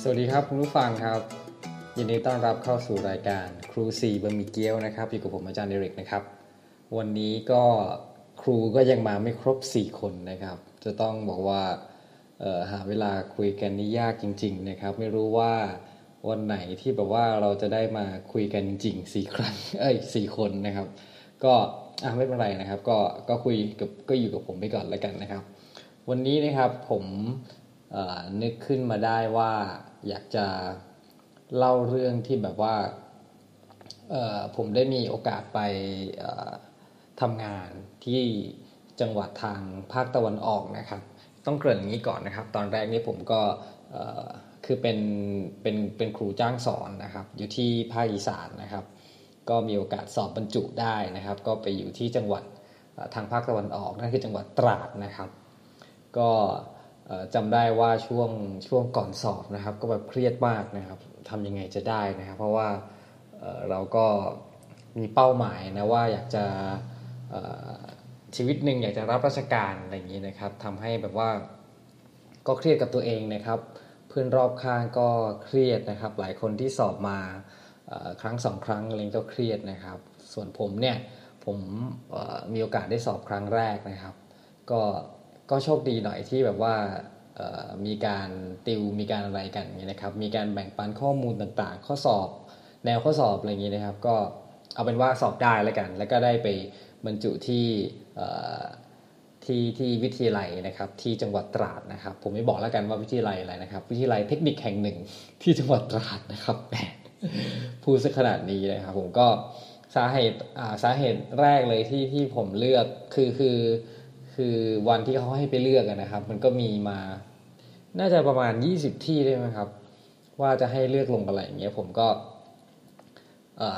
สวัสดีครับคุณผู้ฟังครับ ยินดีต้อนรับเข้าสู่รายการครูสี่บะหมี่เกี๊ยวนะครับอยู่กับผมอาจารย์เดริกนะครับ วันนี้ก็ครูก็ยังมาไม่ครบ 4 คนนะครับ จะต้องบอกว่าหาเวลาคุยกันนี่ยากจริง ๆ นะครับ ไม่รู้ว่าวันไหนที่แบบว่าเราจะได้มาคุยกันจริงสี่ครั้งเอ้ยสี่คนนะครับ ก็อะไม่เป็นไรนะครับ ก็ก็คุยกับก็อยู่กับผมไปก่อนแล้วกันนะครับ วันนี้นะครับผมนึกขึ้นมาได้ว่าอยากจะเล่าเรื่องที่แบบว่าผมได้มีโอกาสไปทำงานที่จังหวัดทางภาคตะวันออกนะครับ ต้องเกริ่นอย่างนี้ก่อนนะครับ ตอนแรกนี้ผมก็คือเป็นเป็นเป็นครูจ้างสอนนะครับ อยู่ที่ภาคอีสานนะครับ ก็มีโอกาสสอบบรรจุได้นะครับ ก็ไปอยู่ที่จังหวัดทางภาคตะวันออกนั่นคือจังหวัดตราดนะครับ ก็จำได้ว่าช่วงช่วงก่อนสอบนะครับ ก็แบบเครียดมากนะครับทำยังไงจะได้นะครับ เพราะว่าเราก็มีเป้าหมายนะว่าอยากจะชีวิตหนึ่งอยากจะรับราชการอะไรอย่างนี้นะครับทำให้แบบว่าก็เครียดกับตัวเองนะครับ เพื่อนรอบข้างก็เครียดนะครับ หลายคนที่สอบมาครั้งสองครั้งอะไรก็เครียดนะครับ ส่วนผมเนี่ยผมมีโอกาสได้สอบครั้งแรกนะครับ ก็ ก็โชคดีหน่อยที่แบบว่ามีการติวมีการอะไรกันอย่างนี้นะครับ มีการแบ่งปันข้อมูลต่างๆ ข้อสอบ แนวข้อสอบอะไรอย่างนี้นะครับ ก็เอาเป็นว่าสอบได้แล้วกัน แล้วก็ได้ไปบรรจุที่ที่ที่วิทยาลัยนะครับ ที่จังหวัดตราดนะครับ ผมไม่บอกแล้วกันว่าวิทยาลัยอะไรนะครับ วิทยาลัยเทคนิคแห่งหนึ่งที่จังหวัดตราดนะครับแหมพูดซะขนาดนี้นะครับ ผมก็สาเหตุสาเหตุแรกเลยที่ที่ผมเลือกคือคือ คือวันที่เขาให้ไปเลือกนะครับ มันก็มีมา น่าจะประมาณ 20 ที่ได้ไหมครับ ว่าจะให้เลือกลงอะไรอย่างเงี้ยผมก็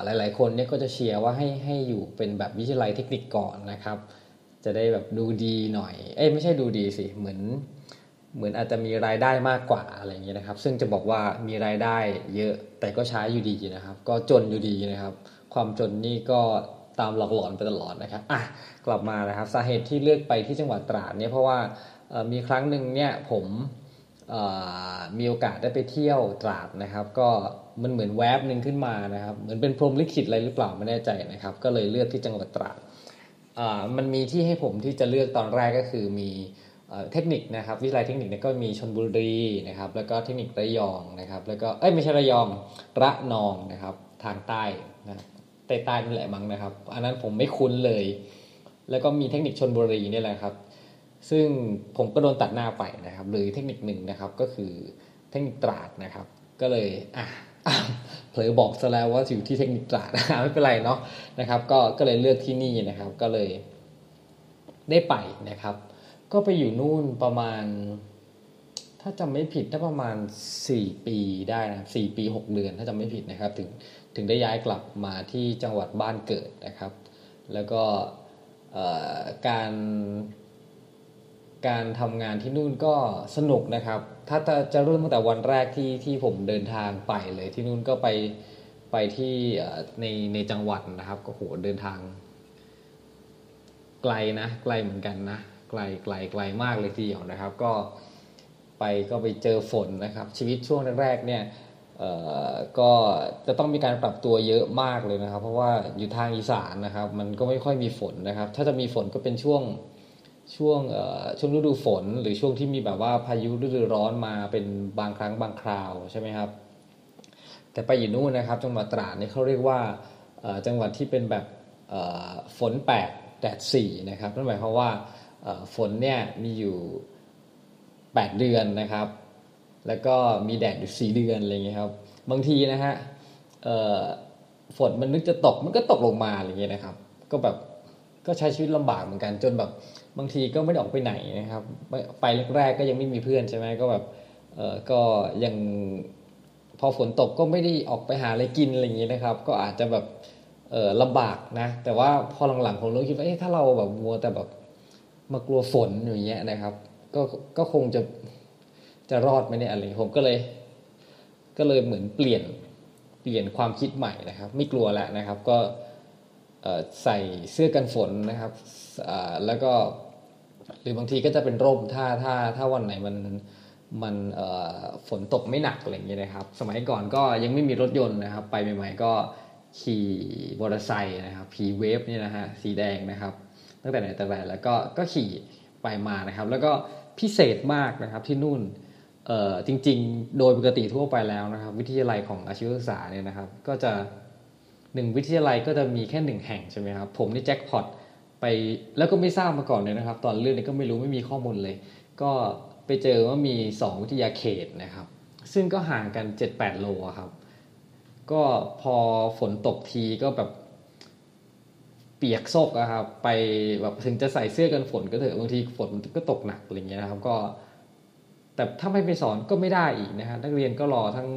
หลาย ๆ คนเนี่ยก็จะเชียร์ว่าให้ให้อยู่เป็นแบบวิทยาลัยเทคนิคก่อนนะครับ จะได้แบบดูดีหน่อย เอ้ยไม่ใช่ดูดีสิ เหมือน เหมือนอาจจะมีรายได้มากกว่าอะไรอย่างเงี้ยนะครับ ซึ่งจะบอกว่ามีรายได้เยอะแต่ก็ใช้อยู่ดีนะครับ ก็จนอยู่ดีนะครับ ความจนนี่ก็ ตามหลอกหลอนไปตลอดนะครับอะกลับมานะครับสาเหตุที่เลือกไปที่จังหวัดตราดเนี่ยเพราะว่ามีครั้งหนึ่งเนี่ยผมมีโอกาสได้ไปเที่ยวตราดนะครับ ก็มันเหมือนแวบหนึ่งขึ้นมานะครับเหมือนเป็นพรมลิขิตอะไรหรือเปล่าไม่แน่ใจนะครับ ก็เลยเลือกที่จังหวัดตราดมันมีที่ให้ผมที่จะเลือกตอนแรกก็คือมีเทคนิคนะครับ วิทยาลัยเทคนิคนก็มีชนบุรีนะครับ แล้วก็เทคนิคระยองนะครับ แล้วก็เอ้ยไม่ใช่ระยองระนองนะครับทางใต้นะ ใต้ใต้นี่แหละมั้งนะครับ อันนั้นผมไม่คุ้นเลย แล้วก็มีเทคนิคชนบุรีนี่แหละครับ ซึ่งผมก็โดนตัดหน้าไปนะครับ หรือเทคนิคหนึ่งนะครับก็คือเทคนิคตราดนะครับ ก็เลยอะเผลอบอกซะแล้วว่าอยู่ที่เทคนิคตราดไม่เป็นไรเนาะนะครับ ก็ก็เลยเลือกที่นี่นะครับ ก็เลยได้ไปนะครับ ก็ไปอยู่นู่นประมาณาจำไม่ผิดถ้าประมาณ 4 ปีได้นะสี่ปี 6 เดือนถ้าจำไม่ผิดนะครับ ถึงถึงได้ย้ายกลับมาที่จังหวัดบ้านเกิดนะครับ แล้วก็การการทำงานที่นู่นก็สนุกนะครับ ถ้าจะเริ่มตั้งแต่วันแรกที่ที่ผมเดินทางไปเลยที่นู่นก็ไปไปที่ในในจังหวัดนะครับก็โหเดินทาง ไกลนะไกลเหมือนกันนะไกลไกลไกลมากเลยทีเดียวนะครับ ก็ ไปก็ไปเจอฝนนะครับ ชีวิตช่วงแรกๆเนี่ยก็จะต้องมีการปรับตัวเยอะมากเลยนะครับ เพราะว่าอยู่ทางอีสานนะครับ มันก็ไม่ค่อยมีฝนนะครับ ถ้าจะมีฝนก็เป็นช่วงช่วงช่วงฤดูฝน หรือช่วงที่มีแบบว่าพายุฤดูร้อนมาเป็นบางครั้งบางคราวใช่ไหมครับ แต่ไปอยู่นู่นนะครับ จังหวัดตราดนี่เขาเรียกว่าจังหวัดที่เป็นแบบฝนแปดแดดสี่นะครับนั่นหมายความว่าฝนเนี่ยมีอยู่ 8 เดือนนะครับ แล้วก็มีแดดอยู่ 4 เดือนอะไรเงี้ยครับ บางทีนะฮะฝนมันนึกจะตกมันก็ตกลงมาอะไรเงี้ยนะครับ ก็แบบก็ใช้ชีวิตลำบากเหมือนกันจนแบบบางทีก็ไม่ได้ออกไปไหนนะครับ ไปแรกๆก็ยังไม่มีเพื่อนใช่ไหมก็แบบเออก็ยังพอฝนตกก็ไม่ได้ออกไปหาอะไรกินอะไรอย่างนี้นะครับ ก็อาจจะแบบเออลำบากนะ แต่ว่าพอหลังๆผมเริ่มคิดว่าเอ๊ะถ้าเราแบบมัวแต่แบบมากลัวฝนอย่างเงี้ยนะครับ ก็ก็คงจะจะรอดไหมเนี่ยอะไรผมก็เลย ก็เลยเหมือนเปลี่ยนเปลี่ยนความคิดใหม่นะครับ ไม่กลัวแล้วนะครับ ก็ใส่เสื้อกันฝนนะครับแล้วก็หรือบางทีก็จะเป็นร่มถ้าถ้าถ้าวันไหนมันมันฝนตกไม่หนักอะไรอย่างเงี้ยนะครับ สมัยก่อนก็ยังไม่มีรถยนต์นะครับ ไปใหม่ๆก็ขี่มอเตอร์ไซค์นะครับพีเวฟนี่นะฮะสีแดงนะครับ ตั้งแต่ไหนแต่ไรแล้วก็ก็ขี่ไปมานะครับ แล้วก็ พิเศษมากนะครับที่นู่นจริง ๆ โดยปกติทั่วไปแล้วนะครับ วิทยาลัยของอาชีวศึกษาเนี่ยนะครับ ก็จะหนึ่งวิทยาลัยก็จะมีแค่หนึ่งแห่งใช่ไหมครับผมนี่แจ็คพอตไปแล้วก็ไม่ทราบมาก่อนเลยนะครับ ตอนเรื่องนี้ก็ไม่รู้ไม่มีข้อมูลเลย ก็ไปเจอว่ามี 2 วิทยาเขตนะครับ ซึ่งก็ห่างกัน 7-8 โลครับ ก็พอฝนตกทีก็แบบ เปียกโซกอะครับ ไปแบบถึงจะใส่เสื้อกันฝนก็เถอะบางทีฝนมันก็ตกหนักอะไรเงี้ยนะครับก็ แต่ถ้าไม่ไปสอนก็ไม่ได้อีกนะฮะนักเรียนก็รอทั้ง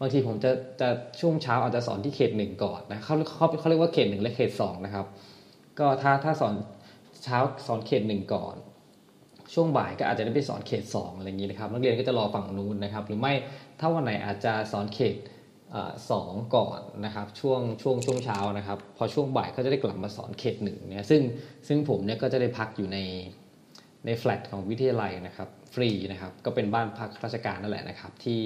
บางทีผมจะจะช่วงเช้าอาจจะสอนที่เขตหนึ่งก่อนนะเขาเขาเขาเรียกว่าเขตหนึ่งและเขตสองนะครับ ก็ถ้าถ้าสอนเช้าสอนเขตหนึ่งก่อน ช่วงบ่ายก็อาจจะได้ไปสอนเขตสองอะไรอย่างนี้นะครับ นักเรียนก็จะรอฝั่งนู้นนะครับ หรือไม่ถ้าวันไหนอาจจะสอนเขต สองก่อนนะครับช่วงช่วงช่วงเช้านะครับ พอช่วงบ่ายก็จะได้กลับมาสอนเขตหนึ่งเนี่ยซึ่งซึ่งผมเนี่ยก็จะได้พักอยู่ในในแฟลตของวิทยาลัยนะครับฟรีนะครับก็เป็นบ้านพักราชการนั่นแหละนะครับที่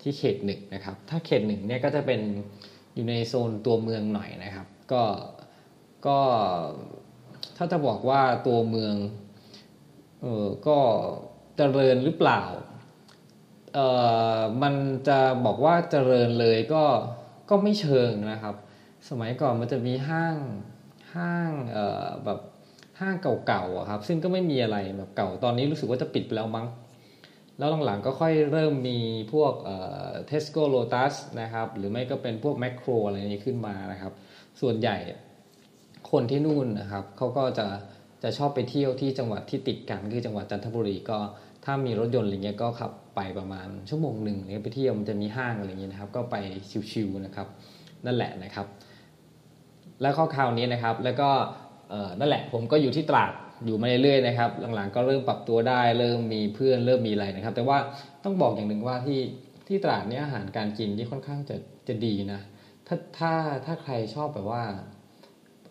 ที่เขตหนึ่งนะครับถ้าเขตหนึ่งเนี่ยก็จะเป็นอยู่ในโซนตัวเมืองหน่อยนะครับ ก็ก็ถ้าจะบอกว่าตัวเมืองเออก็เจริญหรือเปล่า เอ่อมันจะบอกว่าเจริญเลยก็ก็ไม่เชิงนะครับ สมัยก่อนมันจะมีห้างห้างเอ่อแบบห้างเก่าๆครับ ซึ่งก็ไม่มีอะไรแบบเก่าตอนนี้รู้สึกว่าจะปิดไปแล้วมั้งแล้วหลังๆก็ค่อยเริ่มมีพวกเทสโก้โลตัสนะครับ หรือไม่ก็เป็นพวกแมคโครอะไรนี้ขึ้นมานะครับ ส่วนใหญ่คนที่นู่นนะครับเขาก็จะจะชอบไปเที่ยวที่จังหวัดที่ติดกันคือจังหวัดจันทบุรีก็ถ้ามีรถยนต์อะไรเงี้ยก็ขับ ไปประมาณชั่วโมงหนึ่งไปเที่ยวมันจะมีห้างอะไรเงี้ยนะครับ ก็ไปชิวๆนะครับ นั่นแหละนะครับ แล้วข้อข่าวนี้นะครับ แล้วก็นั่นแหละผมก็อยู่ที่ตราดอยู่มาเรื่อยๆนะครับ หลังๆก็เริ่มปรับตัวได้ เริ่มมีเพื่อนเริ่มมีอะไรนะครับ แต่ว่าต้องบอกอย่างหนึ่งว่าที่ที่ตราดนี้อาหารการกินที่ค่อนข้างจะจะดีนะถ้าถ้าถ้าใครชอบแบบว่า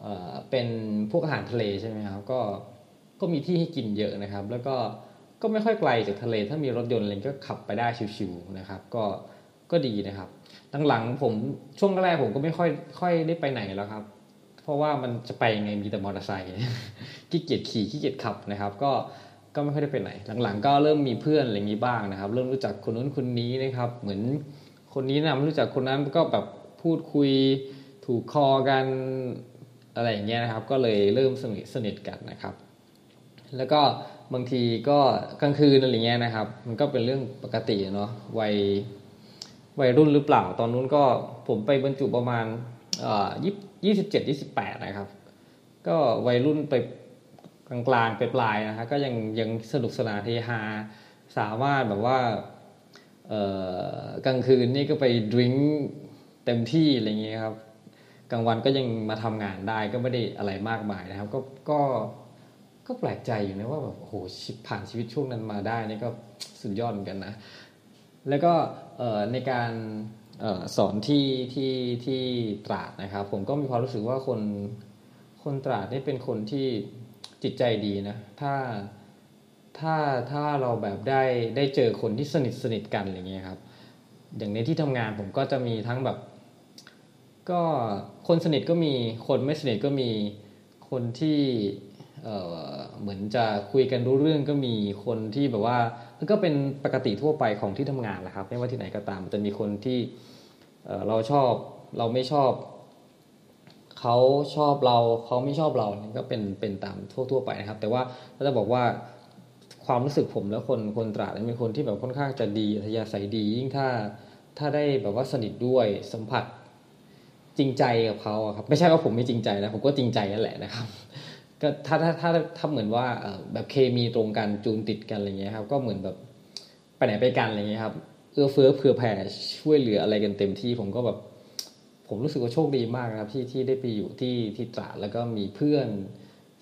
เเป็นพวกอาหารทะเลใช่ไหมครับก็ก็มีที่ให้กินเยอะนะครับ แล้วก็ ก็ไม่ค่อยไกลจากทะเล ถ้ามีรถยนต์อะไรก็ขับไปได้ชิวๆนะครับ ก็ก็ดีนะครับหลังๆผมช่วงแรกผมก็ไม่ค่อยค่อยได้ไปไหนแล้วครับ เพราะว่ามันจะไปยังไงมีแต่มอเตอร์ไซค์ขี้เกียจขี่ขี้เกียจขับนะครับ ก็ก็ไม่ค่อยได้ไปไหน หลังๆ ก็เริ่มมีเพื่อนอะไรอย่างนี้บ้างนะครับ เริ่มรู้จักคนนู้นคนนี้นะครับ เหมือนคนนี้นะรู้จักคนนั้นก็แบบพูดคุยถูกคอกันอะไรอย่างเงี้ยนะครับ ก็เลยเริ่มสนิทสนิทกันนะครับ แล้วก็บางทีก็กลางคืนอะไรเงี้ยนะครับ มันก็เป็นเรื่องปกติเนาะวัยวัยรุ่นหรือเปล่า ตอนนู้นก็ผมไปบรรจุประมาณยี่ยี่สิบเจ็ดยี่สิบแปดนะครับ ก็วัยรุ่นไปกลางๆไปปลายนะฮะก็ยังยังสนุกสนานเฮฮาสามารถแบบว่ากลางคืนนี่ก็ไปดื่มเต็มที่อะไรเงี้ยครับกลางวันก็ยังมาทำงานได้ก็ไม่ได้อะไรมากมายนะครับ ก็ก็ ก็แปลกใจอยู่นะว่าแบบโอ้โหผ่านชีวิตช่วงนั้นมาได้นี่ก็สุดยอดเหมือนกันนะ แล้วก็ในการสอนที่ที่ที่ตราดนะครับ ผมก็มีความรู้สึกว่าคนคนตราดนี่เป็นคนที่จิตใจดีนะ ถ้าถ้าถ้าเราแบบได้ได้เจอคนที่สนิทสนิทกันอะไรเงี้ยครับ อย่างในที่ทำงานผมก็จะมีทั้งแบบ ก็คนสนิทก็มีคนไม่สนิทก็มีคนที่ เเหมือนจะคุยกันรู้เรื่องก็มีคนที่แบบว่าก็เป็นปกติทั่วไปของที่ทำงานแหละครับ ไม่ว่าที่ไหนก็ตามจะมีคนที่เราชอบเราไม่ชอบเขาชอบเราเขาไม่ชอบเราก็เป็นเป็นตามทั่ว ๆ ไปนะครับ แต่ว่าถ้าจะบอกว่าความรู้สึกผมแล้วคนคนตราดเป็นคนที่แบบค่อนข้างจะดีทยาศัยดียิ่งถ้าถ้าได้แบบว่าสนิทด้วยสัมผัสจริงใจกับเขาครับไม่ใช่ว่าผมไม่จริงใจนะผมก็จริงใจนั่นแหละนะครับ ก็ถ้าถ้าถ้าถ้าเหมือนว่าแบบเคมีตรงกันจูนติดกันอะไรเงี้ยครับ ก็เหมือนแบบไปไหนไปกันอะไรเงี้ยครับเอื้อเฟื้อเผื่อแผ่ช่วยเหลืออะไรกันเต็มที่ผมก็แบบ ผมรู้สึกว่าโชคดีมากนะครับ ที่ที่ได้ไปอยู่ที่ที่ตราดแล้วก็มีเพื่อน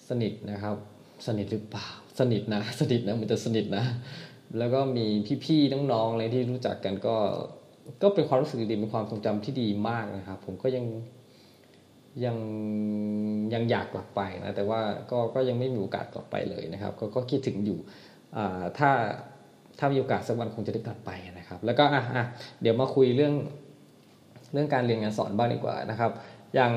สนิทนะครับ สนิทหรือเปล่าสนิทนะ สนิทนะมันจะสนิทนะ แล้วก็มีพี่ๆน้องๆอะไรที่รู้จักกันก็ ก็เป็นความรู้สึกดีเป็นความทรงจำที่ดีมากนะครับ ผมก็ยัง ยังยังอยากกลับไปนะแต่ว่าก็ก็ยังไม่มีโอกาสกลับไปเลยนะครับ ก็ก็คิดถึงอยู่ถ้าถ้ามีโอกาสสักวันคงจะได้กลับไปนะครับ แล้วก็อะอะเดี๋ยวมาคุยเรื่องเรื่องการเรียนการสอนบ้างดีกว่านะครับ อย่าง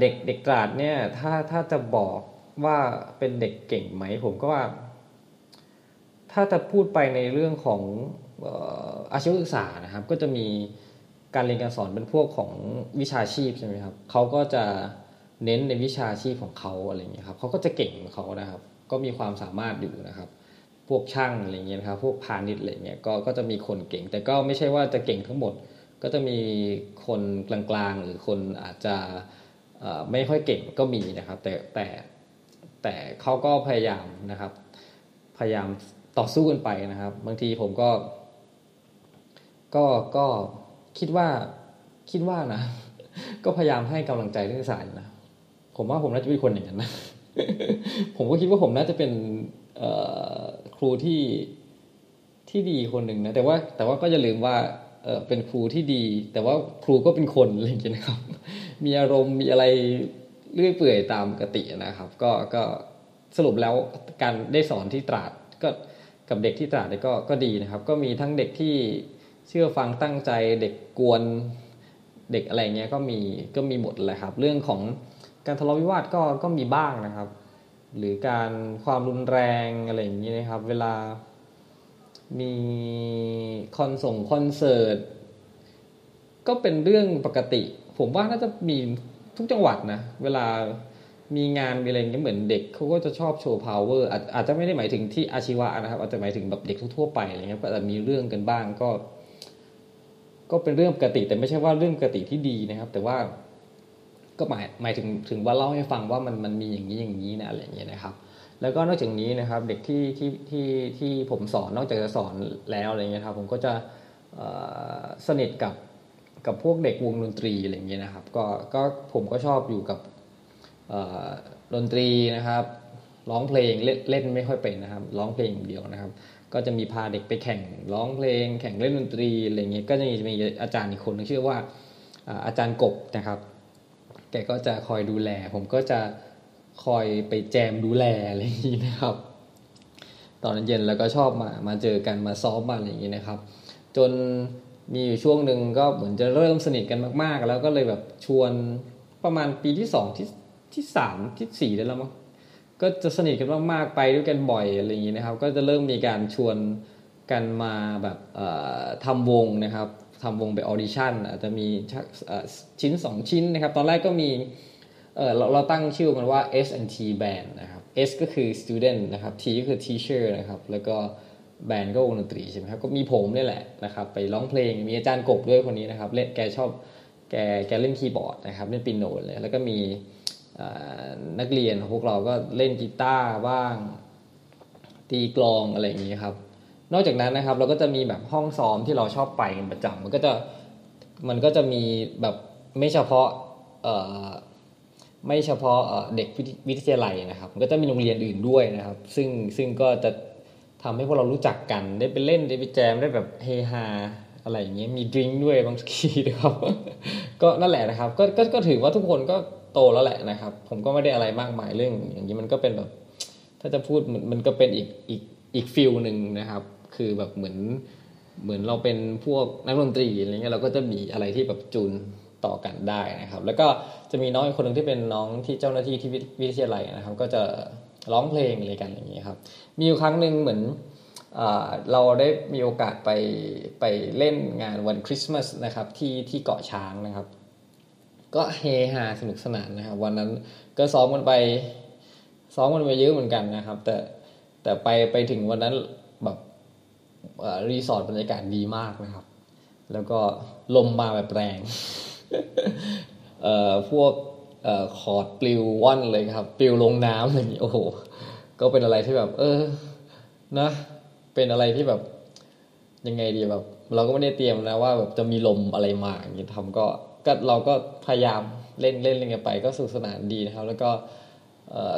เด็กเด็กตราดเนี่ยถ้าถ้าจะบอกว่าเป็นเด็กเก่งไหม ผมก็ว่า ถ้าจะพูดไปในเรื่องของอาชีวศึกษานะครับ ก็จะมี การเรียนการสอนเป็นพวกของวิชาชีพใช่ไหมครับเขาก็จะเน้นในวิชาชีพของเขาอะไรเงี้ยครับเขาก็จะเก่งของเขานะครับ ก็มีความสามารถอยู่นะครับ พวกช่างอะไรเงี้ยครับพวกพาณิชย์อะไรเงี้ยก็ก็จะมีคนเก่ง แต่ก็ไม่ใช่ว่าจะเก่งทั้งหมด ก็จะมีคนกลางๆ หรือคนอาจจะไม่ค่อยเก่งก็มีนะครับ แต่แต่แต่เขาก็พยายามนะครับ พยายามต่อสู้กันไปนะครับ บางทีผมก็ ก็ก็ คิดว่าคิดว่านะ ก็พยายามให้กำลังใจนักศึกษาอยู่นะผมว่าผมน่าจะเป็นคนอย่างนั้นนะผมก็คิดว่าผมน่าจะเป็นครูที่ที่ดีคนหนึ่งนะแต่ว่าแต่ว่าก็อย่าลืมว่าเป็นครูที่ดี แต่ว่าครูก็เป็นคนอะไรอย่างเงี้ยนะครับ มีอารมณ์มีอะไรเรื่อยเปื่อยตามปกตินะครับ ก็ก็สรุปแล้วการได้สอนที่ตราดก็กับเด็กที่ตราดก็ก็ดีนะครับ ก็มีทั้งเด็กที่ เชื่อฟังตั้งใจเด็กกวนเด็กอะไรเงี้ยก็มีก็มีหมดเลยครับ เรื่องของการทะเลาะวิวาทก็ก็มีบ้างนะครับ หรือการความรุนแรงอะไรอย่างนี้นะครับ เวลามีคอนส่งคอนเสิร์ตก็เป็นเรื่องปกติ ผมว่าน่าจะมีทุกจังหวัดนะ เวลามีงานมีอะไรเงี้ยเหมือนเด็กเขาก็จะชอบโชว์พาวเวอร์อาจจะไม่ได้หมายถึงที่อาชีวะนะครับ อาจจะหมายถึงแบบเด็กทั่วไปอะไรเงี้ยก็อาจจะมีเรื่องกันบ้างก็ ก็เป็นเรื่องปกติแต่ไม่ใช่ว่าเรื่องปกติที่ดีนะครับ แต่ว่าก็หมายหมายถึงถึงว่าเล่าให้ฟังว่ามันมันมีอย่างนี้อย่างนี้นะอะไรอย่างเงี้ยนะครับ แล้วก็นอกจากนี้นะครับเด็กที่ที่ที่ที่ผมสอนนอกจากจะสอนแล้วอะไรเงี้ยครับ ผมก็จะสนิทกับกับพวกเด็กวงดนตรีอะไรเงี้ยนะครับ ก็ก็ผมก็ชอบอยู่กับดนตรีนะครับ ร้องเพลงเล่นเล่นไม่ค่อยเป็นนะครับ ร้องเพลงเดียวนะครับ ก็จะมีพาเด็กไปแข่งร้องเพลง แข่งเล่นดนตรีอะไรเงี้ยก็จะมีมีอาจารย์อีกคนนึงชื่อว่าอาจารย์กบนะครับแกก็จะคอยดูแล ผมก็จะคอยไปแจมดูแลอะไรอย่างนี้นะครับ ตอนเย็นแล้วก็ชอบมามาเจอกันมาซ้อมมาอะไรอย่างนี้นะครับ จนมีอยู่ช่วงหนึ่งก็เหมือนจะเริ่มสนิทกันมาก ๆ แล้วก็เลยแบบชวนประมาณปีที่สองที่ที่สามที่สี่ได้แล้วมั้ง ก็จะสนิทกันมากๆไปด้วยกันบ่อยอะไรอย่างนี้นะครับ ก็จะเริ่มมีการชวนกันมาแบบทำวงนะครับทำวงไปออดิชั่นอาจจะมีชิ้น 2 ชิ้นนะครับ ตอนแรกก็มีเราเราตั้งชื่อมันว่า S&T Band นะครับ S ก็คือ student นะครับ T ก็คือ teacher นะครับ แล้วก็แบนก็วงดนตรีใช่ไหมครับ ก็มีผมนี่แหละนะครับ ไปร้องเพลง มีอาจารย์กบด้วยคนนี้นะครับ เล่นแกชอบ แกแกเล่นคีย์บอร์ดนะครับ เล่นปิโนเลย แล้วก็มี นักเรียนพวกเราก็เล่นกีตาร์บ้าง ตีกลองอะไรอย่างนี้ครับ นอกจากนั้นนะครับเราก็จะมีแบบห้องซ้อมที่เราชอบไปกันประจำมันก็จะมันก็จะมีแบบไม่เฉพาะไม่เฉพาะเด็กวิทยาลัยนะครับมันก็จะมีโรงเรียนอื่นด้วยนะครับ ซึ่งซึ่งก็จะทำให้พวกเรารู้จักกันได้ไปเล่นได้ไปแจมได้แบบเฮฮาอะไรอย่างเงี้ยมีดริงด้วยบางทีนะครับ ก็นั่นแหละนะครับ ก็ก็ถือว่าทุกคนก็ โตแล้วแหละนะครับ ผมก็ไม่ได้อะไรมากมายเรื่อง อย่างนี้มันก็เป็นแบบ ถ้าจะพูดมันก็เป็นอีกอีกอีกฟิลหนึ่งนะครับ คือแบบเหมือนเหมือนเราเป็นพวกนักดนตรีอะไรเงี้ยเราก็จะมีอะไรที่แบบจูนต่อกันได้นะครับ แล้วก็จะมีน้องอีกคนหนึ่งที่เป็นน้องที่เจ้าหน้าที่ที่วิทยาลัยนะครับ ก็จะร้องเพลงอะไรกันอย่างนี้ครับ มีอยู่ครั้งหนึ่งเหมือนเราได้มีโอกาสไปไปเล่นงานวันคริสต์มาสนะครับที่ที่เกาะช้างนะครับ ก็เฮฮาสนุกสนานนะครับ วันนั้นก็ซ้อมกันไป ซ้อมกันไปเยอะเหมือนกันนะครับ แต่แต่ไปไปถึงวันนั้นแบบรีสอร์ทบรรยากาศดีมากนะครับ แล้วก็ลมมาแบบแรงเอ่อพวกเอ่อคอร์ดปลิวว่อนเลยครับ ปลิวลงน้ำอย่างนี้โอ้โห ก็เป็นอะไรที่แบบ เออนะ เป็นอะไรที่แบบยังไงดีแบบ เราก็ไม่ได้เตรียมนะว่าแบบจะมีลมอะไรมาอย่างนี้ทำก็ ก็เราก็พยายามเล่นเล่นเล่นกันไป ก็สนุกสนานดีนะครับ แล้วก็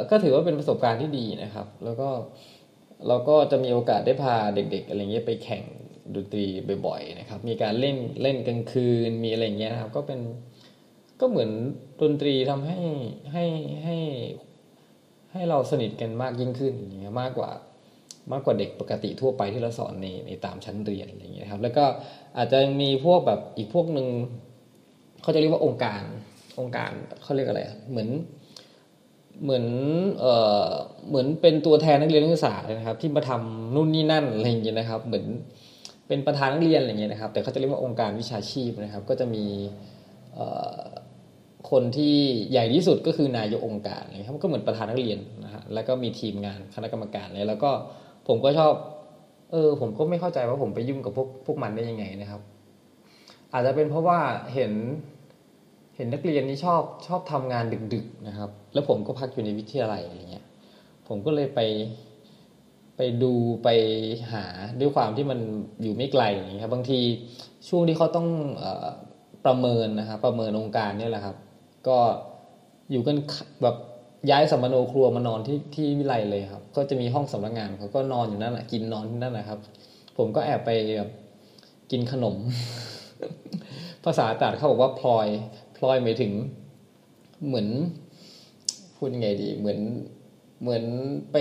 ก็ถือว่าเป็นประสบการณ์ที่ดีนะครับ แล้วก็เราก็จะมีโอกาสได้พาเด็ก ๆ อะไรเงี้ยไปแข่งดนตรีบ่อยๆนะครับ มีการเล่นเล่นกลางคืนมีอะไรเงี้ยนะครับ ก็เป็นก็เหมือนดนตรีทำให้ให้ให้ให้เราสนิทกันมากยิ่งขึ้นอย่างเงี้ยมากกว่ามากกว่าเด็กปกติทั่วไปที่เราสอนในในตามชั้นเรียนอะไรอย่างเงี้ยครับ แล้วก็อาจจะมีพวกแบบอีกพวกหนึ่ง เขาจะเรียกว่าองค์การองค์การเขาเรียกอะไรเหมือนเหมือนเอ่อเหมือนเป็นตัวแทนนักเรียนนักศึกษาเลยนะครับ ที่มาทำนู่นนี่นั่นอะไรอย่างเงี้ยนะครับ เหมือนเป็นประธานนักเรียนอะไรอย่างเงี้ยนะครับ แต่เขาจะเรียกว่าองค์การวิชาชีพนะครับ ก็จะมีคนที่ใหญ่ที่สุดก็คือนายกองค์การนะครับก็เหมือนประธานนักเรียนนะฮะแล้วก็มีทีมงานคณะกรรมการเลยแล้วก็ผมก็ชอบ เออ ผมก็ไม่เข้าใจว่าผมไปยุ่งกับพวกพวกมันได้ยังไงนะครับ อาจจะเป็นเพราะว่าเห็น เห็นนักเรียนนี่ชอบชอบทำงานดึกๆนะครับ แล้วผมก็พักอยู่ในวิทยาลัยอะไรเงี้ยผมก็เลยไปไปดูไปหาด้วยความที่มันอยู่ไม่ไกลอย่างเงี้ยครับบางทีช่วงที่เขาต้องประเมินนะครับประเมินองค์การเนี่ยแหละครับ ก็อยู่กันแบบย้ายสัมมโนครัวมานอนที่ที่วิไลเลยครับ ก็จะมีห้องสำนักงานเขาก็นอนอยู่นั่นแหละกินนอนที่นั่นนะครับ ผมก็แอบไปแบบกินขนม ภาษาตาดเขาบอกว่าพลอย พลอยหมายถึง เหมือนพูดยังไงดี เหมือนเหมือนไป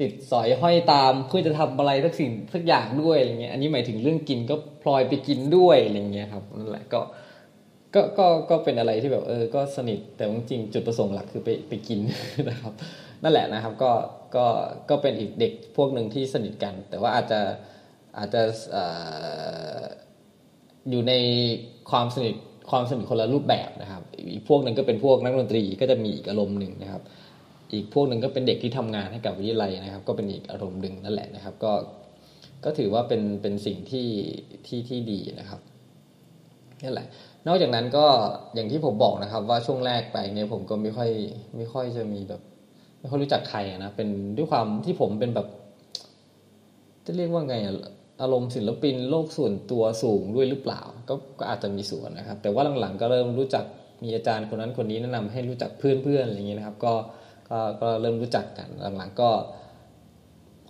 ติดสอยห้อยตามเพื่อจะทำอะไรสักสิ่งสักอย่างด้วยอะไรเงี้ย อันนี้หมายถึงเรื่องกินก็พลอยไปกินด้วยอะไรเงี้ยครับนั่นแหละก็ก็ก็ก็เป็นอะไรที่แบบเออ ก็สนิทแต่จริงจุดประสงค์หลักคือไปไปกินนะครับ นั่นแหละนะครับก็ก็ก็เป็นอีกเด็กพวกหนึ่งที่สนิทกัน แต่ว่าอาจจะอาจจะอยู่ในความสนิท ความสนิทคนละรูปแบบนะครับ อีกพวกหนึ่งก็เป็นพวกนักดนตรีก็จะมีอีกอารมณ์หนึ่งนะครับ อีกพวกหนึ่งก็เป็นเด็กที่ทำงานให้กับวิทยาลัยนะครับ ก็เป็นอีกอารมณ์หนึ่งนั่นแหละนะครับ ก็ก็ถือว่าเป็นเป็นสิ่งที่ที่ที่ดีนะครับนั่นแหละ นอกจากนั้นก็อย่างที่ผมบอกนะครับ ว่าช่วงแรกไปเนี่ยผมก็ไม่ค่อยไม่ค่อยจะมีแบบ ไม่ค่อยรู้จักใครนะเป็นด้วยความที่ผมเป็นแบบ จะเรียกว่าไง อารมณ์ศิลปินโลกส่วนตัวสูงด้วยหรือเปล่า ก็ก็อาจจะมีส่วนนะครับ แต่ว่าหลังๆก็เริ่มรู้จักมีอาจารย์คนนั้นคนนี้แนะนำให้รู้จักเพื่อนๆอะไรอย่างเงี้ยนะครับ ก็ก็ก็เริ่มรู้จักกันหลังๆก็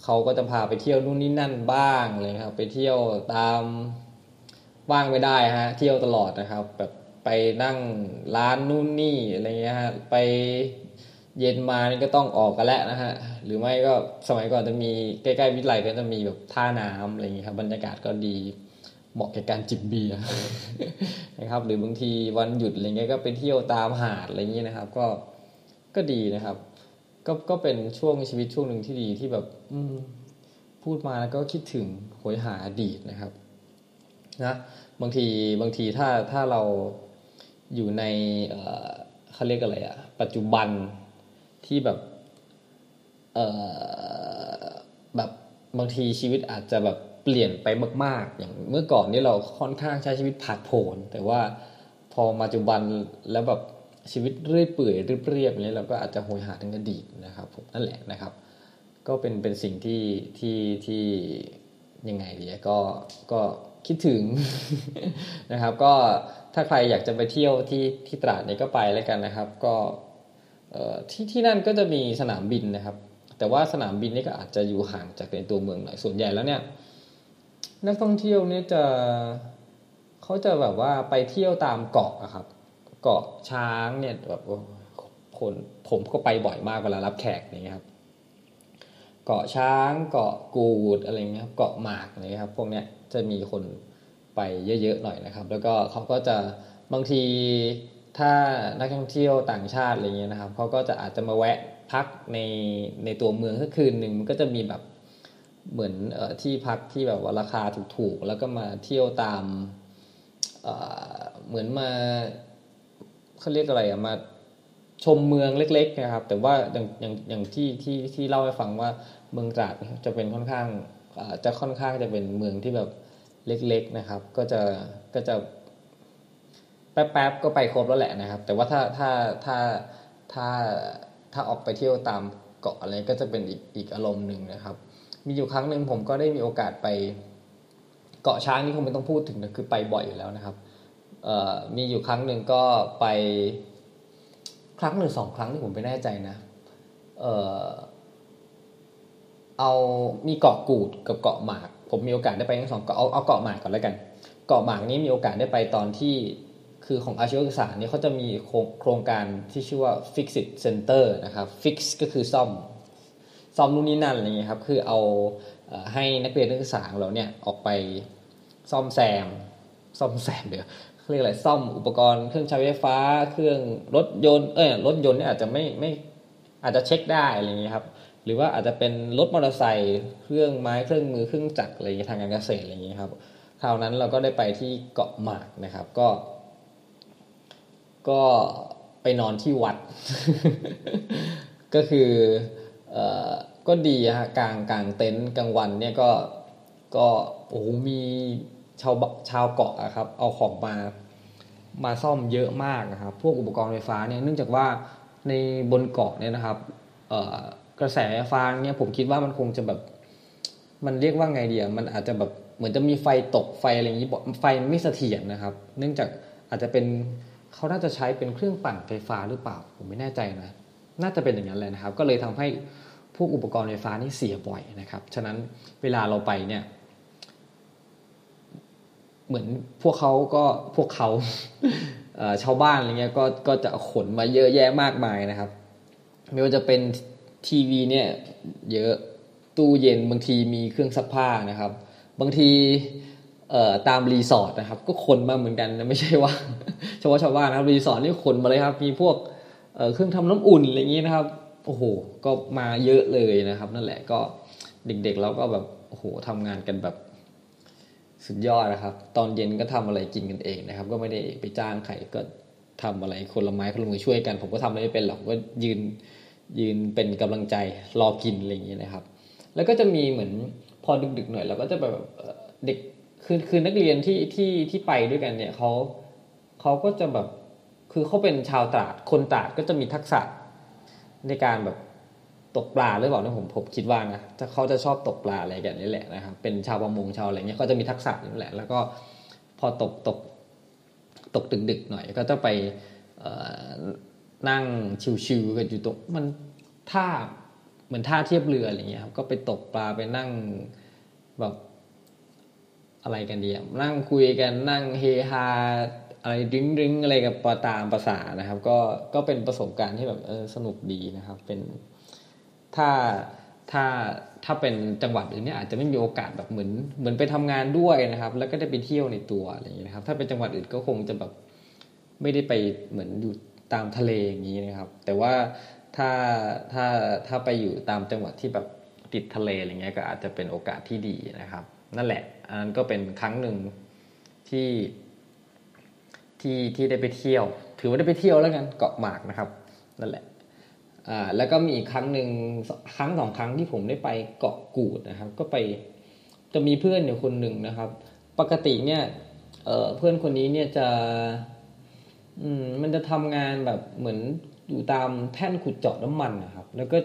เขาก็จะพาไปเที่ยวนู่นนี่นั่นบ้างเลยครับ ไปเที่ยวตามว่างไม่ได้ฮะเที่ยวตลอดนะครับ แบบไปนั่งร้านนู่นนี่อะไรเงี้ยฮะไป เย็นมานี่ก็ต้องออกกันแล้วนะฮะ หรือไม่ก็สมัยก่อนจะมีใกล้ๆวิทยาลัยก็จะมีแบบท่าน้ำอะไรเงี้ยครับ บรรยากาศก็ดีเหมาะแก่การจิบเบียร์นะครับ หรือบางทีวันหยุดอะไรเงี้ยก็ไปเที่ยวตามหาดอะไรเงี้ยนะครับ ก็ก็ดีนะครับ ก็ก็เป็นช่วงชีวิตช่วงหนึ่งที่ดีที่แบบ อืพูดมาแล้วก็คิดถึงหวยหาอดีตนะครับ นะบางทีบางทีถ้าถ้าเราอยู่ในเขาเรียกอะไรอะปัจจุบัน ที่แบบ เออแบบบางทีชีวิตอาจจะแบบเปลี่ยนไปมาก ๆ อย่างเมื่อก่อนนี่เราค่อนข้างใช้ชีวิตผาดโผนแต่ว่าพอปัจจุบันแล้วแบบชีวิตเรื่อยเปื่อยเรียบๆนี้เราก็อาจจะโหยหาถึงอดีตนะครับผมนั่นแหละนะครับ ก็เป็นเป็นสิ่งที่ที่ที่ยังไงดีก็ก็คิดถึงนะครับ ก็ถ้าใครอยากจะไปเที่ยวที่ที่ตราดนี้ก็ไปแล้วกันนะครับ ก็ ที่ที่นั่นก็จะมีสนามบินนะครับ แต่ว่าสนามบินนี่ก็อาจจะอยู่ห่างจากในตัวเมืองหน่อยส่วนใหญ่แล้วเนี่ย นักท่องเที่ยวเนี่ยจะเขาจะแบบว่าไปเที่ยวตามเกาะอะครับ เกาะช้างเนี่ยแบบคนผมก็ไปบ่อยมากเวลารับแขกอย่างเงี้ยครับ เกาะช้างเกาะกูดอะไรเงี้ยเกาะหมากอะไรเงี้ยครับ พวกเนี้ยจะมีคนไปเยอะๆหน่อยนะครับ แล้วก็เขาก็จะบางที ถ้านักท่องเที่ยวต่างชาติอะไรเงี้ยนะครับเขาก็จะอาจจะมาแวะพักในในตัวเมืองสักคืนหนึ่งมันก็จะมีแบบเหมือนอที่พักที่แบบว่าราคาถูกๆ แล้วก็มาเที่ยวตามเหมือนมาเขาเรียกอะไรอะมาชมเมืองเล็ก ๆ นะครับ แต่ว่าอย่างอย่างอย่างที่ที่ที่เล่าให้ฟังว่าเมืองตราดจะเป็นค่อนข้างจะค่อนข้างจะเป็นเมืองที่แบบเล็ก ๆนะครับ ก็จะก็จะ แป๊บๆก็ไปครบแล้วแหละนะครับ แต่ว่าถ้าถ้าถ้าถ้าถ้าออกไปเที่ยวตามเกาะอะไรก็จะเป็นอีกอีกอารมณ์หนึ่งนะครับ มีอยู่ครั้งหนึ่งผมก็ได้มีโอกาสไป เกาะช้างนี่คงไม่ต้องพูดถึงนะคือไปบ่อยอยู่แล้วนะครับมีอยู่ครั้งหนึ่งก็ไปครั้งหรือสองครั้งที่ผมไม่แน่ใจนะเเอามีเกาะกูดกับเกาะหมาก ผมมีโอกาสได้ไปทั้งสองเกาะเอาเอาเกาะหมากก่อนแล้วกัน เกาะหมากนี้มีโอกาสได้ไปตอนที่ คือของอาชีวศึกษาเนี่ยเขาจะมีโครงการที่ชื่อว่า Fix It Center นะครับ Fix ก็คือซ่อม ซ่อมนู่นนี่นั่นอะไรเงี้ยครับ คือเอาให้นักเรียนนักศึกษาของเราเนี่ยออกไปซ่อมแซม ซ่อมแซมเดี๋ยวเรียกอะไรซ่อมอุปกรณ์เครื่องใช้ไฟฟ้า เครื่องรถยนต์ เออรถยนต์เนี่ยอาจจะไม่ไม่อาจจะเช็คได้อะไรเงี้ยครับ หรือว่าอาจจะเป็นรถมอเตอร์ไซค์เครื่องไม้เครื่องมือเครื่องจักรอะไรทางการเกษตรอะไรเงี้ยครับ คราวนั้นเราก็ได้ไปที่เกาะหมากนะครับ ก็ ก็ไปนอนที่วัด ก็คือเอ่อก็ดีฮะกลางกลางเต็นท์กลางวันเนี่ยก็ก็โอ้โหมีชาวชาวเกาะอะครับ เอาของมามาซ่อมเยอะมากนะครับ พวกอุปกรณ์ไฟฟ้าเนี่ยเนื่องจากว่าในบนเกาะเนี่ยนะครับกระแสไฟฟ้าเนี่ยผมคิดว่ามันคงจะแบบมันเรียกว่าไงเดียมันอาจจะแบบเหมือนจะมีไฟตกไฟอะไรอย่างนี้ไฟไม่เสถียรนะครับ เนื่องจากอาจจะเป็น เขาน่าจะใช้เป็นเครื่องปั่นไฟฟ้าหรือเปล่า ผมไม่แน่ใจนะ น่าจะเป็นอย่างนั้นเลยนะครับ ก็เลยทำให้พวกอุปกรณ์ไฟฟ้านี่เสียบ่อยนะครับ ฉะนั้นเวลาเราไปเนี่ย เหมือนพวกเขาก็พวกเขาชาวบ้านอะไรเงี้ยก็ก็จะขนมาเยอะแยะมากมายนะครับ ไม่ว่าจะเป็นทีวีเนี่ย เยอะตู้เย็นบางทีมีเครื่องซักผ้านะครับ บางที ตามรีสอร์ทนะครับก็ขนมาเหมือนกันนะไม่ใช่ว่าเฉพาะชาวบ้านนะครับรีสอร์ทนี่ขนมาเลยครับ มีพวกเครื่องทำน้ำอุ่นอะไรอย่างนี้นะครับโอ้โหก็มาเยอะเลยนะครับ นั่นแหละก็เด็กๆเราก็แบบโอ้โหทำงานกันแบบสุดยอดนะครับ ตอนเย็นก็ทำอะไรกินกันเองนะครับ ก็ไม่ได้ไปจ้างใครก็ทำอะไรคนละไม้คนละมือช่วยกัน ผมก็ทำอะไรไม่เป็นหรอกก็ยืนยืนเป็นกำลังใจรอกินอะไรอย่างนี้นะครับ แล้วก็จะมีเหมือนพอดึกๆหน่อยเราก็จะแบบเด็ก คือคือนักเรียนที่ที่ที่ไปด้วยกันเนี่ยเขาเขาก็จะแบบคือเขาเป็นชาวตราดคนตราดก็จะมีทักษะในการแบบตกปลาหรือเปล่าเนี่ยผมผมคิดว่านะถ้าเขาจะชอบตกปลาอะไรกันนี่แหละนะครับเป็นชาวประมงชาวอะไรเงี้ยก็จะมีทักษะนี่แหละ แล้วก็พอตกตกตกดึกๆหน่อย ก็จะไปนั่งชิวๆกันอยู่ตรงมันท่าเหมือนท่าเทียบเรืออะไรเงี้ยครับก็ไปตกปลาไปนั่งแบบ อะไรกันดีนั่งคุยกันนั่งเฮฮาอะไรดึงดึงอะไรกับปตามภาษานะครับ ก็ก็เป็นประสบการณ์ที่แบบเออสนุกดีนะครับ เป็นถ้าถ้าถ้าเป็นจังหวัดอื่นเนี่ยอาจจะไม่มีโอกาสแบบเหมือนเหมือนไปทำงานด้วยนะครับ แล้วก็ได้ไปเที่ยวในตัวอะไรอย่างนี้ยนะครับ ถ้าเป็นจังหวัดอื่นก็คงจะแบบไม่ได้ไปเหมือนอยู่ตามทะเลอย่างนี้นะครับ แต่ว่าถ้าถ้าถ้าไปอยู่ตามจังหวัดที่แบบติดทะเลอะไรเงี้ยก็อาจจะเป็นโอกาสที่ดีนะครับ นั่นแหละ อันนั้นก็เป็นครั้งหนึ่งที่ที่ที่ได้ไปเที่ยว ถือว่าได้ไปเที่ยวแล้วกันเกาะหมากนะครับนั่นแหละอ่าแล้วก็มีอีกครั้งหนึ่งครั้งสองครั้งที่ผมได้ไปเกาะกูดนะครับ ก็ไปจะมีเพื่อนอยู่คนหนึ่งนะครับ ปกติเนี่ยเเพื่อนคนนี้เนี่ยจะอืมมันจะทำงานแบบเหมือนอยู่ตามแท่นขุดเจาะน้ำมันนะครับ แล้วก็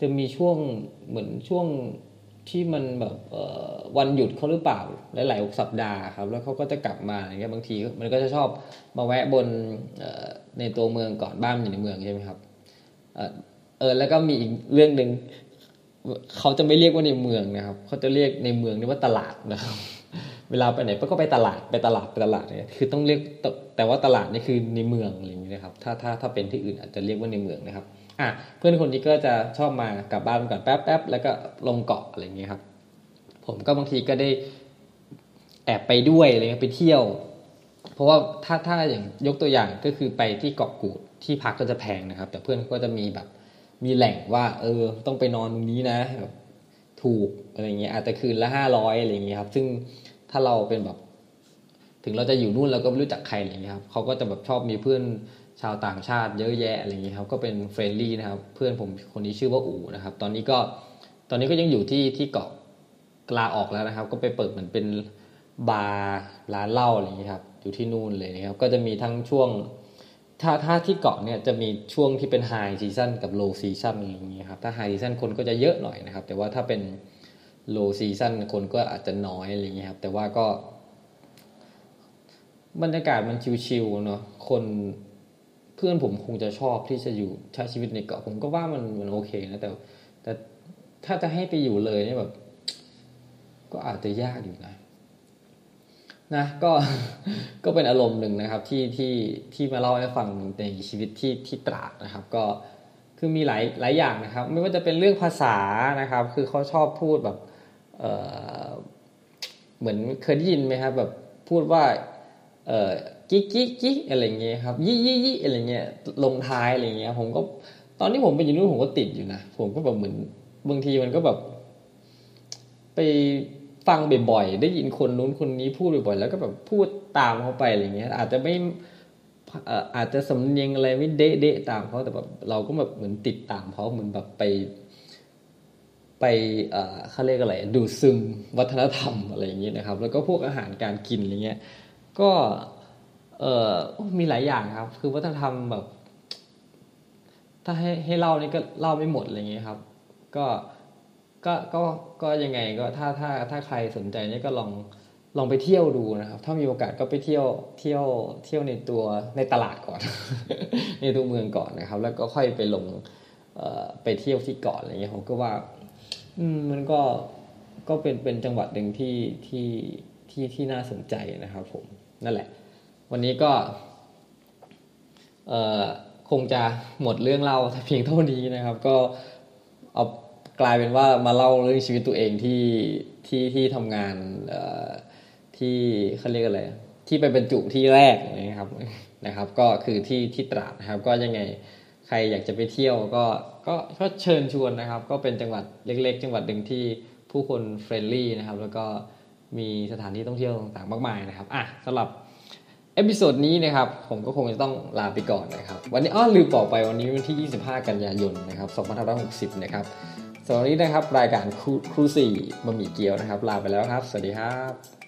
จะมีช่วงเหมือนช่วง ที่มันแบบวันหยุดเขาหรือเปล่าหลายๆสัปดาห์ครับ แล้วเขาก็จะกลับมาอย่างเงี้ยบางทีมันก็จะชอบมาแวะบนในตัวเมืองก่อนบ้านอยู่ในเมืองใช่ไหมครับเออแล้วก็มีอีกเรื่องหนึ่งเขาจะไม่เรียกว่าในเมืองนะครับเขาจะเรียกในเมืองนี่ว่าตลาดนะครับ เวลาไปไหนก็ไปตลาดไปตลาดไปตลาดเนี่ยคือต้องเรียกแต่ว่าตลาดนี่คือในเมืองอะไรอย่างเงี้ยครับ ถ้าถ้าถ้าเป็นที่อื่นอาจจะเรียกว่าในเมืองนะครับ อะเพื่อนคนนี้ก็จะชอบมากลับบ้านก่อนแป๊บแป๊บแล้วก็ลงเกาะอะไรอย่างเงี้ยครับ ผมก็บางทีก็ได้แอบไปด้วยอะไรเงี้ยไปเที่ยว เพราะว่าถ้าถ้าอย่างยกตัวอย่างก็คือไปที่เกาะกูดที่พักก็จะแพงนะครับ แต่เพื่อนก็จะมีแบบมีแหล่งว่า เออ ต้องไปนอนตรงนี้นะแบบถูกอะไรเงี้ยอาจจะคืนละห้าร้อยอะไรเงี้ยครับ ซึ่งถ้าเราเป็นแบบ ถึงเราจะอยู่นู่นเราก็ไม่รู้จักใครอะไรเงี้ยครับเขาก็จะแบบชอบมีเพื่อน ชาวต่างชาติเยอะแยะอะไรอย่างนี้ครับก็เป็นเฟรนลี่นะครับ เพื่อนผมคนนี้ชื่อว่าอู๋นะครับ ตอนนี้ก็ตอนนี้ก็ยังอยู่ที่ที่เกาะก็ลาออกแล้วนะครับ ก็ไปเปิดเหมือนเป็นบาร์ร้านเหล้าอะไรอย่างนี้ครับอยู่ที่นู่นเลยนะครับ ก็จะมีทั้งช่วง ถ้าถ้าที่เกาะเนี่ยจะมีช่วงที่เป็น high season กับ low season อะไรอย่างนี้ครับถ้า high season คนก็จะเยอะหน่อยนะครับ แต่ว่าถ้าเป็น low season คนก็อาจจะน้อยอะไรอย่างนี้ครับ แต่ว่าก็ บรรยากาศมันชิวๆเนาะคน เพื่อนผมคงจะชอบที่จะอยู่ใช้ชีวิตในเกาะผมก็ว่ามันมันโอเคนะแต่ แต่ถ้าจะให้ไปอยู่เลยเนี่ยแบบ ก็อาจจะยากอยู่นะนะก็ก็เป็นอารมณ์หนึ่งนะครับที่ที่ที่มาเล่าให้ฟังในชีวิตที่ที่ตราดนะครับ ก็คือมีหลายหลายอย่างนะครับ ไม่ว่าจะเป็นเรื่องภาษานะครับ คือเขาชอบพูดแบบเออเหมือนเคยได้ยินไหมครับแบบพูดว่าเออ กิ๊กกิ๊กกิ๊กอะไรเงี้ยครับยี่ยี่ยี่อะไรเงี้ยลงท้ายอะไรเงี้ย ผมก็ตอนที่ผมไปอยู่นู่นผมก็ติดอยู่นะผมก็แบบเหมือนบางทีมันก็แบบ ไปฟังบ่อยๆได้ยินคนนู้นคนนี้พูดบ่อยๆแล้วก็แบบพูดตามเขาไปอะไรเงี้ย อาจจะไม่อาจจะสำเนียงอะไรไม่เดะๆตามเขาแต่แบบเราก็แบบเหมือนติดตามเขาเหมือนแบบไปไปเขาเรียกอะไรดูซึมวัฒนธรรมอะไรอย่างเงี้ยนะครับ แล้วก็พวกอาหารการกินอะไรเงี้ย ก็ เออมีหลายอย่างครับ คือวัฒนธรรมแบบ ถ้าให้ให้เล่านี่ก็เล่าไม่หมดอะไรเงี้ยครับ ก็ก็ก็ก็ยังไงก็ถ้าถ้าถ้าใครสนใจเนี่ยก็ลองลองไปเที่ยวดูนะครับ ถ้ามีโอกาสก็ไปเที่ยวเที่ยวเที่ยวในตัวในตลาดก่อน ในตัวเมืองก่อนนะครับ แล้วก็ค่อยไปลงไปเที่ยวที่เกาะอะไรเงี้ยผมก็ว่า อืมมันก็ก็เป็นเป็นจังหวัดหนึ่งที่ที่ที่ที่น่าสนใจนะครับ ผมนั่นแหละ วันนี้ก็เออคงจะหมดเรื่องเล่าเพียงเท่านี้นะครับ ก็เอากลายเป็นว่ามาเล่าเรื่องชีวิตตัวเองที่ที่ที่ทำงานที่เขาเรียกอะไรที่ไปบรรจุที่แรกนะครับนะครับ ก็คือที่ที่ตราดนะครับ ก็ยังไงใครอยากจะไปเที่ยวก็ก็ก็เชิญชวนนะครับ ก็เป็นจังหวัดเล็ก ๆ จังหวัดหนึ่งที่ผู้คน friendly นะครับ แล้วก็มีสถานที่ท่องเที่ยวต่างๆมากมายนะครับอะสำหรับ episode นี้นะครับผมก็คงจะต้องลาไปก่อนนะครับ วันนี้อ้อลืมบอกไปวันนี้วันที่ 25 กันยายนนะครับ2560 นะครับสำหรับนี้นะครับรายการครูสี่บะหมี่เกี๊ยวนะครับ ลาไปแล้วครับ สวัสดีครับ